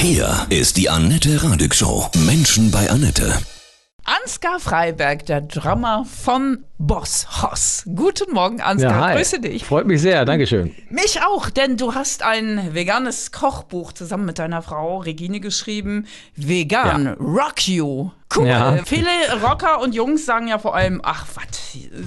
Hier ist die Annette Radig Show. Menschen bei Annette. Ansgar Freiberg, der Drummer von Boss Hoss. Guten Morgen, Ansgar. Ja, hi. Grüße dich. Freut mich sehr, Dankeschön. Mich auch, denn du hast ein veganes Kochbuch zusammen mit deiner Frau Regine geschrieben. Vegan, Ja. Rock You. Cool. Ja. Viele Rocker und Jungs sagen ja vor allem, ach was,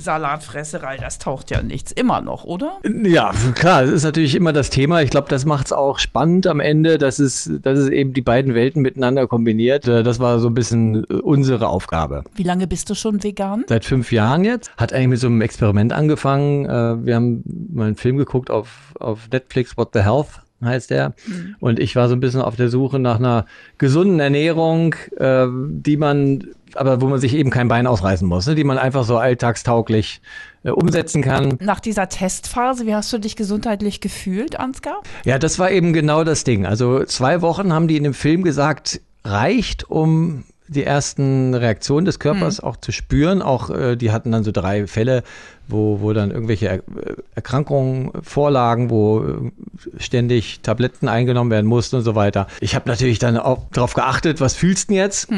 Salatfresserei, das taucht ja nichts. Immer noch, oder? Ja, klar, es ist natürlich immer das Thema. Ich glaube, das macht es auch spannend am Ende, dass es, dass es eben die beiden Welten miteinander kombiniert. Äh, Das war so ein bisschen äh, unsere Aufgabe. Wie lange bist du schon vegan? Seit fünf Jahren jetzt. Hat eigentlich mit so einem Experiment angefangen. Äh, Wir haben mal einen Film geguckt auf, auf Netflix, What the Health heißt der. Und ich war so ein bisschen auf der Suche nach einer gesunden Ernährung, äh, die man, aber wo man sich eben kein Bein ausreißen muss, ne? die man einfach so alltagstauglich äh, umsetzen kann. Nach dieser Testphase, wie hast du dich gesundheitlich gefühlt, Ansgar? Ja, das war eben genau das Ding. Also zwei Wochen haben die in dem Film gesagt, reicht, um die ersten Reaktionen des Körpers auch zu spüren. Auch äh, die hatten dann so drei Fälle, wo, wo dann irgendwelche er äh, Erkrankungen vorlagen, wo äh, ständig Tabletten eingenommen werden mussten und so weiter. Ich habe natürlich dann auch darauf geachtet, was fühlst du denn jetzt?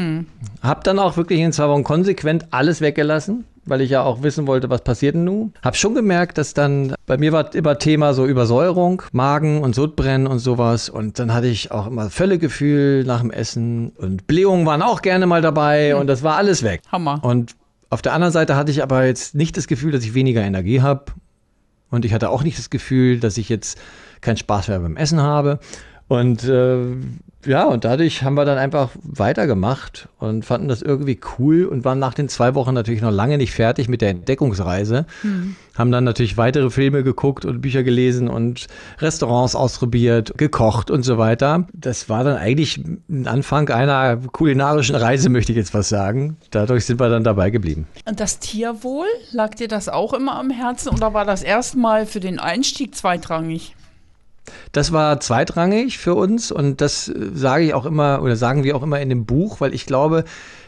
Hab dann auch wirklich in zwei Wochen konsequent alles weggelassen, weil ich ja auch wissen wollte, was passiert denn nun. Hab schon gemerkt, dass dann, bei mir war immer Thema so Übersäuerung, Magen und Sodbrennen und sowas. Und dann hatte ich auch immer Völlegefühl nach dem Essen und Blähungen waren auch gerne mal dabei und das war alles weg. Hammer. Und auf der anderen Seite hatte ich aber jetzt nicht das Gefühl, dass ich weniger Energie habe. Und ich hatte auch nicht das Gefühl, dass ich jetzt keinen Spaß mehr beim Essen habe. Und äh, ja, und dadurch haben wir dann einfach weitergemacht und fanden das irgendwie cool und waren nach den zwei Wochen natürlich noch lange nicht fertig mit der Entdeckungsreise. Haben dann natürlich weitere Filme geguckt und Bücher gelesen und Restaurants ausprobiert, gekocht und so weiter. Das war dann eigentlich ein Anfang einer kulinarischen Reise, möchte ich jetzt was sagen. Dadurch sind wir dann dabei geblieben. Und das Tierwohl, lag dir das auch immer am Herzen oder war das erstmal für den Einstieg zweitrangig? Das war zweitrangig für uns und das äh, sage ich auch immer oder sagen wir auch immer in dem Buch, weil ich glaube,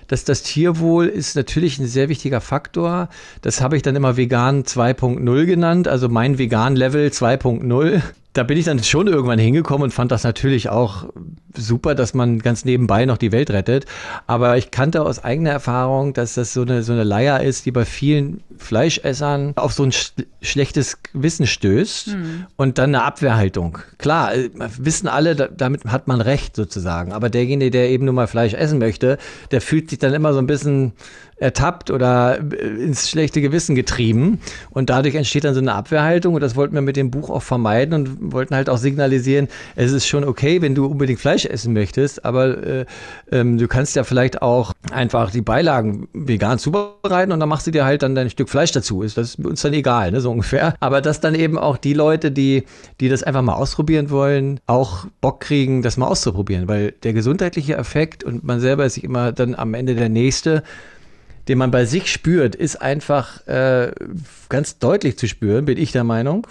dass das Tierwohl ist natürlich ein sehr wichtiger Faktor. Das habe ich dann immer vegan 2.0 genannt, also mein vegan Level 2.0. Da bin ich dann schon irgendwann hingekommen und fand das natürlich auch super, dass man ganz nebenbei noch die Welt rettet. Aber ich kannte aus eigener Erfahrung, dass das so eine, so eine Leier ist, die bei vielen Fleischessern auf so ein sch schlechtes Gewissen stößt und dann eine Abwehrhaltung. Klar, äh, wissen alle, da, damit hat man recht sozusagen. Aber derjenige, der eben nur mal Fleisch essen möchte, der fühlt sich dann immer so ein bisschen ertappt oder äh, ins schlechte Gewissen getrieben. Und dadurch entsteht dann so eine Abwehrhaltung. Und das wollten wir mit dem Buch auch vermeiden und wollten halt auch signalisieren, es ist schon okay, wenn du unbedingt Fleisch essen möchtest, aber äh, ähm, du kannst ja vielleicht auch einfach die Beilagen vegan zubereiten und dann machst du dir halt dann dein Stück Fleisch dazu. Ist das uns dann egal, ne, so ungefähr. Aber dass dann eben auch die Leute, die, die das einfach mal ausprobieren wollen, auch Bock kriegen, das mal auszuprobieren. Weil der gesundheitliche Effekt und man selber ist sich immer dann am Ende der Nächste, den man bei sich spürt, ist einfach äh, ganz deutlich zu spüren, bin ich der Meinung.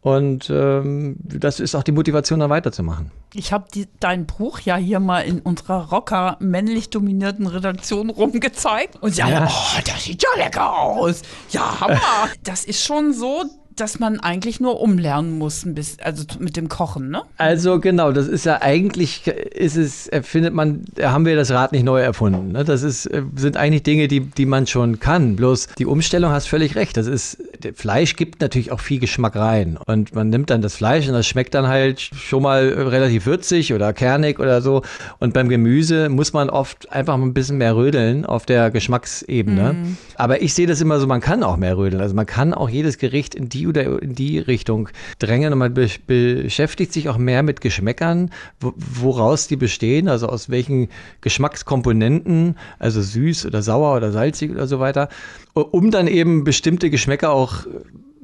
Und ähm, das ist auch die Motivation, da weiterzumachen. Ich habe dein Buch ja hier mal in unserer Rocker männlich dominierten Redaktion rumgezeigt. Und sie alle, Ja. oh, das sieht ja lecker aus. Ja, Hammer. das ist schon so, dass man eigentlich nur umlernen muss, ein bisschen, also mit dem Kochen, ne? Also genau, das ist ja eigentlich, ist es, erfindet man, haben wir das Rad nicht neu erfunden. Ne? Das ist, äh, sind eigentlich Dinge, die, die man schon kann. Bloß die Umstellung hast völlig recht. Das ist, Fleisch gibt natürlich auch viel Geschmack rein. Und man nimmt dann das Fleisch und das schmeckt dann halt schon mal relativ würzig oder kernig oder so. Und beim Gemüse muss man oft einfach ein bisschen mehr rödeln auf der Geschmacksebene. Aber ich sehe das immer so, man kann auch mehr rödeln. Also man kann auch jedes Gericht in die oder in die Richtung drängen und man be beschäftigt sich auch mehr mit Geschmäckern, wo woraus die bestehen, also aus welchen Geschmackskomponenten, also süß oder sauer oder salzig oder so weiter, um dann eben bestimmte Geschmäcker auch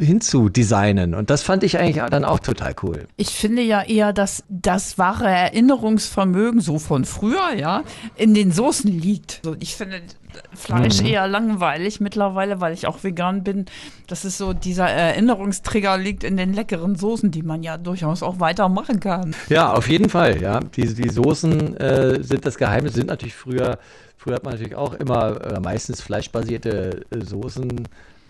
hinzudesignen. Und das fand ich eigentlich dann auch total cool. Ich finde ja eher, dass das wahre Erinnerungsvermögen, so von früher, ja, in den Soßen liegt. So, ich finde Fleisch eher langweilig mittlerweile, weil ich auch vegan bin. Das ist so, dieser Erinnerungstrigger liegt in den leckeren Soßen, die man ja durchaus auch weitermachen kann. Ja, auf jeden Fall. Ja, die, die Soßen äh, sind das Geheimnis. Sind natürlich früher, früher hat man natürlich auch immer äh, meistens fleischbasierte äh, Soßen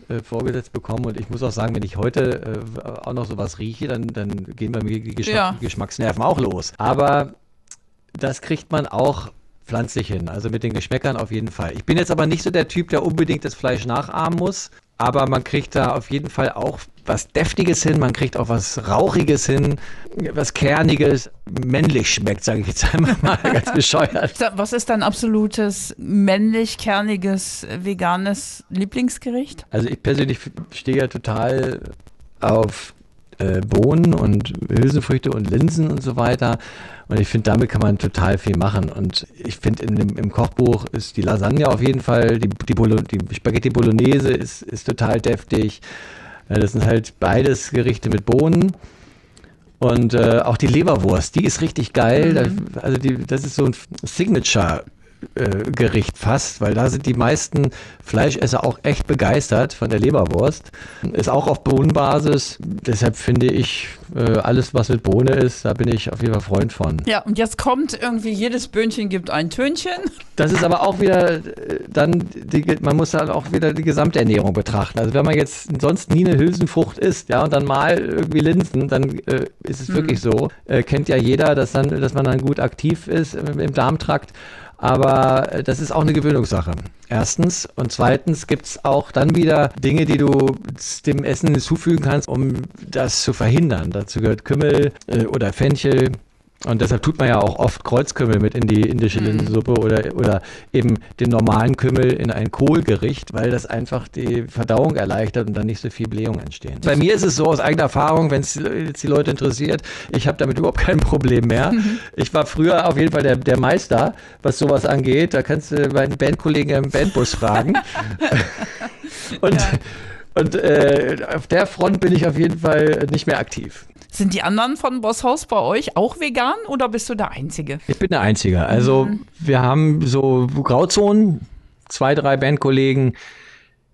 äh, vorgesetzt bekommen. Und ich muss auch sagen, wenn ich heute äh, auch noch sowas rieche, dann, dann gehen bei mir die Geschmack Ja. Geschmacksnerven auch los. Aber das kriegt man auch pflanzlich hin, also mit den Geschmäckern auf jeden Fall. Ich bin jetzt aber nicht so der Typ, der unbedingt das Fleisch nachahmen muss, aber man kriegt da auf jeden Fall auch was Deftiges hin, man kriegt auch was Rauchiges hin, was Kerniges, männlich schmeckt, sage ich jetzt einmal mal ganz bescheuert. Was ist dein absolutes männlich kerniges veganes Lieblingsgericht? Also ich persönlich stehe ja total auf äh, Bohnen und Hülsenfrüchte und Linsen und so weiter. Und ich finde, damit kann man total viel machen. Und ich finde, im Kochbuch ist die Lasagne auf jeden Fall, die, die, Bolo, die Spaghetti Bolognese ist, ist total deftig. Das sind halt beides Gerichte mit Bohnen. Und äh, auch die Leberwurst, die ist richtig geil. Mhm. also die, das ist so ein Signature äh, Gericht fast, weil da sind die meisten Fleischesser auch echt begeistert von der Leberwurst. Ist auch auf Bohnenbasis. Deshalb finde ich, äh, alles, was mit Bohne ist, da bin ich auf jeden Fall Freund von. Ja, und jetzt kommt irgendwie, jedes Böhnchen gibt ein Tönchen. Das ist aber auch wieder äh, dann, die, man muss dann auch wieder die Gesamternährung betrachten. Also wenn man jetzt sonst nie eine Hülsenfrucht isst, ja, und dann mal irgendwie Linsen, dann äh, ist es mhm. wirklich so. Äh, kennt ja jeder, dass, dann, dass man dann gut aktiv ist im, im Darmtrakt. Aber äh, das ist auch eine Gewöhnungssache. Erstens. Und zweitens gibt es auch dann wieder Dinge, die du dem Essen hinzufügen kannst, um das zu verhindern. Dazu gehört Kümmel äh, oder Fenchel und deshalb tut man ja auch oft Kreuzkümmel mit in die indische mhm. Linsensuppe oder, oder eben den normalen Kümmel in ein Kohlgericht, weil das einfach die Verdauung erleichtert und dann nicht so viel Blähung entstehen. Bei mir ist es so aus eigener Erfahrung, wenn es jetzt die Leute interessiert, ich habe damit überhaupt kein Problem mehr. Ich war früher auf jeden Fall der, der Meister, was sowas angeht. Da kannst du meinen Bandkollegen im Bandbus fragen. und ja. und äh, auf der Front bin ich auf jeden Fall nicht mehr aktiv. Sind die anderen von Bosshaus bei euch auch vegan oder bist du der Einzige? Ich bin der Einzige. Also mhm. wir haben so Grauzonen, zwei, drei Bandkollegen,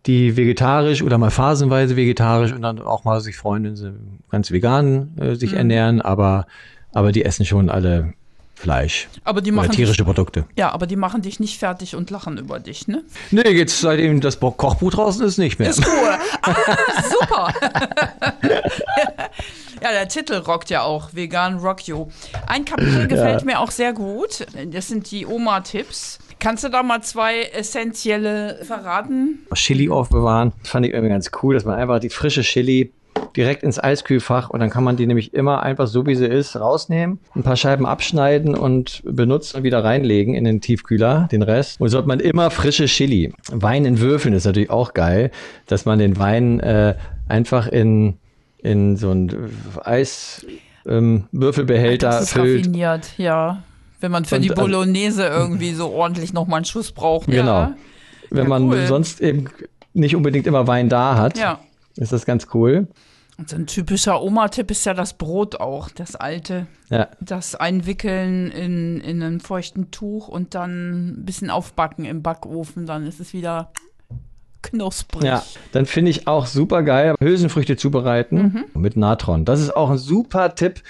die vegetarisch oder mal phasenweise vegetarisch und dann auch mal sich freuen, wenn sie ganz vegan äh, sich mhm. ernähren, aber, aber die essen schon alle Fleisch. Aber die machen tierische dich, Produkte. Ja, aber die machen dich nicht fertig und lachen über dich, ne? Nee, jetzt seitdem das Kochbuch draußen ist, nicht mehr. Ist Ruhe. Ah, super. ja, der Titel rockt ja auch. Vegan Rock You. Ein Kapitel gefällt ja. mir auch sehr gut. Das sind die Oma-Tipps. Kannst du da mal zwei essentielle verraten? Chili aufbewahren. Fand ich irgendwie ganz cool, dass man einfach die frische Chili direkt ins Eiskühlfach und dann kann man die nämlich immer einfach so wie sie ist rausnehmen, ein paar Scheiben abschneiden und benutzen und wieder reinlegen in den Tiefkühler, den Rest. Und so hat man immer frische Chili. Wein in Würfeln ist natürlich auch geil, dass man den Wein äh, einfach in, in so ein Eiswürfelbehälter ähm, das ist füllt. Raffiniert, ja. Wenn man für und, die äh, Bolognese irgendwie so ordentlich nochmal einen Schuss braucht. Genau. Ja. Wenn ja, man sonst eben nicht unbedingt immer Wein da hat. Ja ist das ganz cool. Und so ein typischer Oma-Tipp ist ja das Brot auch, das alte. Ja. Das Einwickeln in, in einen feuchten Tuch und dann ein bisschen aufbacken im Backofen, dann ist es wieder knusprig. Ja, dann finde ich auch super geil, Hülsenfrüchte zubereiten mhm. mit Natron. Das ist auch ein super Tipp,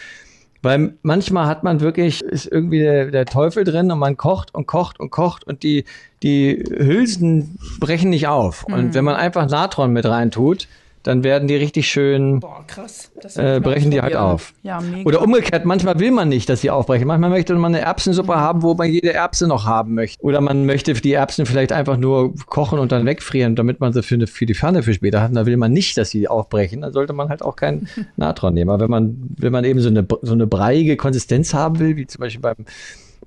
weil manchmal hat man wirklich, ist irgendwie der, der, Teufel drin und man kocht und kocht und kocht und die, die Hülsen brechen nicht auf. Mhm. Und wenn man einfach Natron mit rein tut, dann werden die richtig schön, Boah, krass. Äh, brechen die halt auf. Ja. Oder umgekehrt, manchmal will man nicht, dass sie aufbrechen. Manchmal möchte man eine Erbsensuppe haben, wo man jede Erbse noch haben möchte. Oder man möchte die Erbsen vielleicht einfach nur kochen und dann wegfrieren, damit man sie für, eine, für die Pfanne für später hat. Und da will man nicht, dass sie aufbrechen. Dann sollte man halt auch kein Natron nehmen. Aber wenn man, wenn man eben so eine, so eine breiige Konsistenz haben will, wie zum Beispiel beim,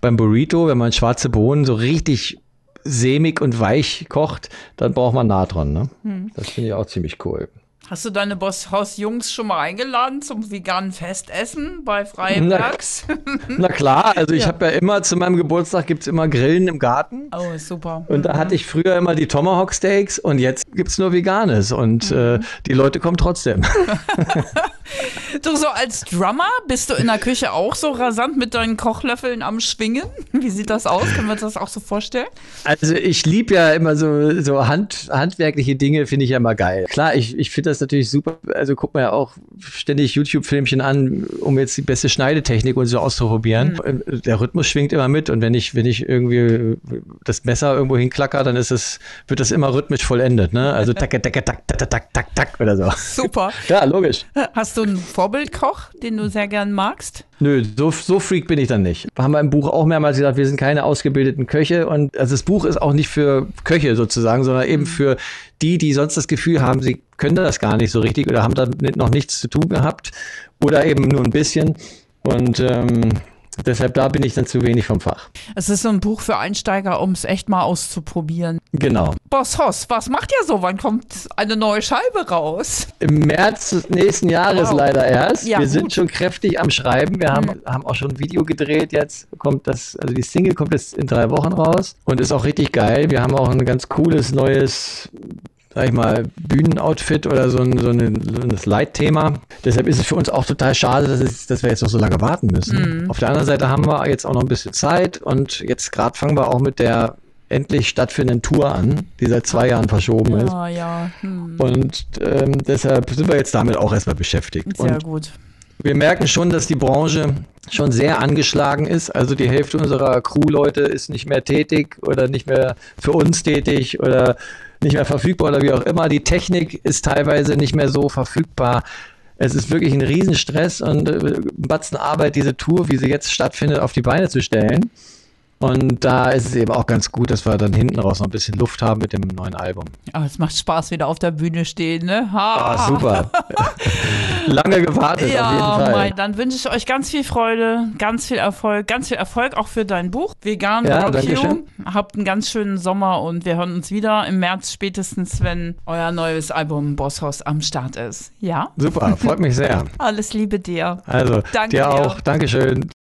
beim Burrito, wenn man schwarze Bohnen so richtig sämig und weich kocht, dann braucht man Natron. Ne? Hm. Das finde ich auch ziemlich cool. Hast du deine Bosshaus-Jungs schon mal eingeladen zum veganen Festessen bei Freibergs? Na, na klar, also ich ja. habe ja immer zu meinem Geburtstag gibt es immer Grillen im Garten. Oh, super. Und da hatte ich früher immer die Tomahawk Steaks und jetzt gibt es nur Veganes und mhm. äh, die Leute kommen trotzdem. du so als Drummer bist du in der Küche auch so rasant mit deinen Kochlöffeln am Schwingen? Wie sieht das aus? Können wir uns das auch so vorstellen? Also ich liebe ja immer so, so Hand, handwerkliche Dinge, finde ich ja immer geil. Klar, ich, ich finde das das natürlich super. Also guckt man ja auch ständig YouTube-Filmchen an, um jetzt die beste Schneidetechnik und so auszuprobieren. Mhm. Der Rhythmus schwingt immer mit und wenn ich, wenn ich irgendwie das Messer irgendwo hinklacker, dann ist es, wird das immer rhythmisch vollendet, ne? Also tak, tak, tak, tak, tak, tak, tak, tak oder so. Super. Ja, logisch. Hast du einen Vorbildkoch, den du sehr gern magst? Nö, so, so freak bin ich dann nicht. Haben wir im Buch auch mehrmals gesagt, wir sind keine ausgebildeten Köche und also das Buch ist auch nicht für Köche sozusagen, sondern eben Mhm. für die, die sonst das Gefühl haben, sie können das gar nicht so richtig oder haben damit noch nichts zu tun gehabt oder eben nur ein bisschen. Und ähm, deshalb da bin ich dann zu wenig vom Fach. Es ist so ein Buch für Einsteiger, um es echt mal auszuprobieren. Genau. Boss Hoss, was macht ihr so? Wann kommt eine neue Scheibe raus? Im März des nächsten Jahres Wow. leider erst. Ja, wir gut. sind schon kräftig am Schreiben. Wir haben, haben auch schon ein Video gedreht. Jetzt kommt das, also die Single kommt jetzt in drei Wochen raus und ist auch richtig geil. Wir haben auch ein ganz cooles neues, sag ich mal, Bühnenoutfit oder so ein, so ein, so ein Leitthema. Deshalb ist es für uns auch total schade, dass, es, dass wir jetzt noch so lange warten müssen. Auf der anderen Seite haben wir jetzt auch noch ein bisschen Zeit und jetzt gerade fangen wir auch mit der endlich stattfindenden Tour an, die seit zwei Jahren verschoben ist. Ja, ja, hm, Und ähm, deshalb sind wir jetzt damit auch erstmal beschäftigt. sehr Und gut. wir merken schon, dass die Branche schon sehr angeschlagen ist. Also die Hälfte unserer Crewleute ist nicht mehr tätig oder nicht mehr für uns tätig oder nicht mehr verfügbar oder wie auch immer. Die Technik ist teilweise nicht mehr so verfügbar. Es ist wirklich ein Riesenstress und äh, ein Batzen Arbeit, diese Tour, wie sie jetzt stattfindet, auf die Beine zu stellen. Und da ist es eben auch ganz gut, dass wir dann hinten raus noch ein bisschen Luft haben mit dem neuen Album. Aber es macht Spaß, wieder auf der Bühne stehen, ne? Ha. Ah, super. Lange gewartet, Ja. Mai, dann wünsche ich euch ganz viel Freude, ganz viel Erfolg, ganz viel Erfolg auch für dein Buch Vegan Ja, Rock. Habt einen ganz schönen Sommer und wir hören uns wieder im März spätestens, wenn euer neues Album Bosshaus am Start ist. Ja? Super, freut mich sehr. Alles Liebe dir. Also, Danke dir dir. auch. Dankeschön.